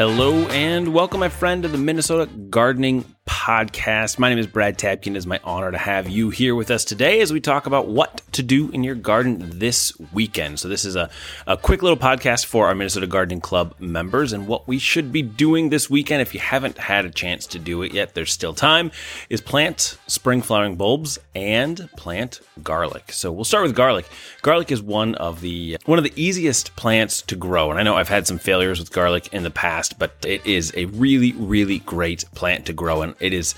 Hello and welcome, my friend, to the Minnesota Gardening Podcast. My name is Brad Tabke. It is my honor to have you here with us today as we talk about what to do in your garden this weekend. So, this is a, a quick little podcast for our Minnesota Gardening Club members and what we should be doing this weekend. If you haven't had a chance to do it yet, there's still time. Is plant spring flowering bulbs and plant garlic. So, we'll start with garlic. Garlic is one of the one of the easiest plants to grow, and I know I've had some failures with garlic in the past, but it is a really, really great plant to grow, and it is is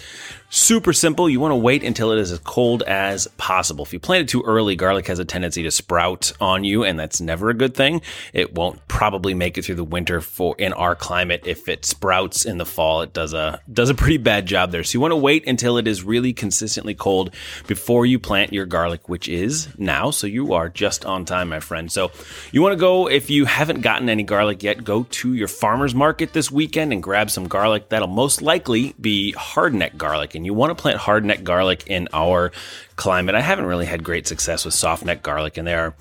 super simple. You want to wait until it is as cold as possible. If you plant it too early, garlic has a tendency to sprout on you, and that's never a good thing. It won't probably make it through the winter for in our climate. If it sprouts in the fall, it does a does a pretty bad job there. So you want to wait until it is really consistently cold before you plant your garlic, which is now. So you are just on time, my friend. So you want to go if you haven't gotten any garlic yet, go to your farmer's market this weekend and grab some garlic. That'll most likely be hardneck garlic and you want to plant hardneck garlic in our climate. I haven't really had great success with softneck garlic, and there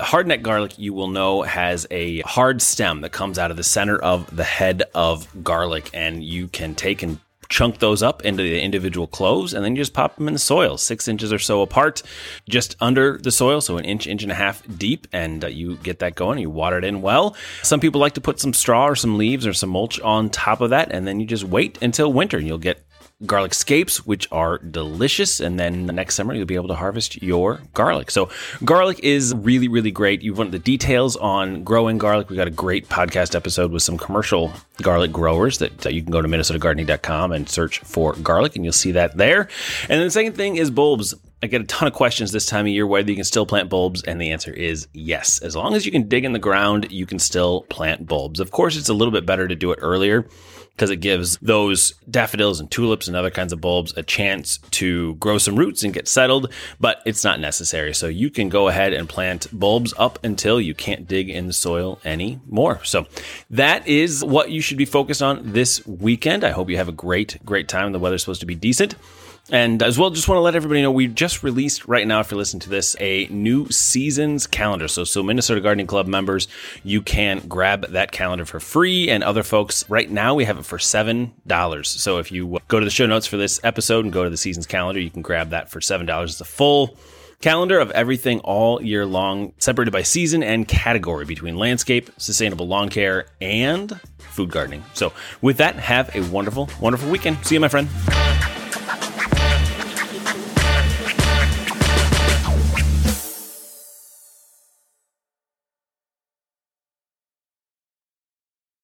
hardneck garlic you will know has a hard stem that comes out of the center of the head of garlic and you can take and chunk those up into the individual cloves and then you just pop them in the soil six inches or so apart just under the soil so an inch inch and a half deep and uh, you get that going you water it in well some people like to put some straw or some leaves or some mulch on top of that and then you just wait until winter and you'll get garlic scapes, which are delicious. And then the next summer, you'll be able to harvest your garlic. So, garlic is really, really great. You want the details on growing garlic. We got a great podcast episode with some commercial garlic growers that uh, you can go to minnesotagardening.com and search for garlic, and you'll see that there. And then the second thing is bulbs. I get a ton of questions this time of year whether you can still plant bulbs, and the answer is yes. As long as you can dig in the ground, you can still plant bulbs. Of course, it's a little bit better to do it earlier because it gives those daffodils and tulips and other kinds of bulbs a chance to grow some roots and get settled, but it's not necessary. So you can go ahead and plant bulbs up until you can't dig in the soil anymore. So that is what you should be focused on this weekend. I hope you have a great, great time. The weather's supposed to be decent. And as well, just want to let everybody know we just released right now, if you're listening to this, a new seasons calendar. So, so Minnesota Gardening Club members, you can grab that calendar for free. And other folks, right now, we have it for $7. So if you uh, go to the show notes for this episode and go to the seasons calendar, you can grab that for $7. It's a full calendar of everything all year long, separated by season and category between landscape, sustainable lawn care, and food gardening. So, with that, have a wonderful, wonderful weekend. See you, my friend.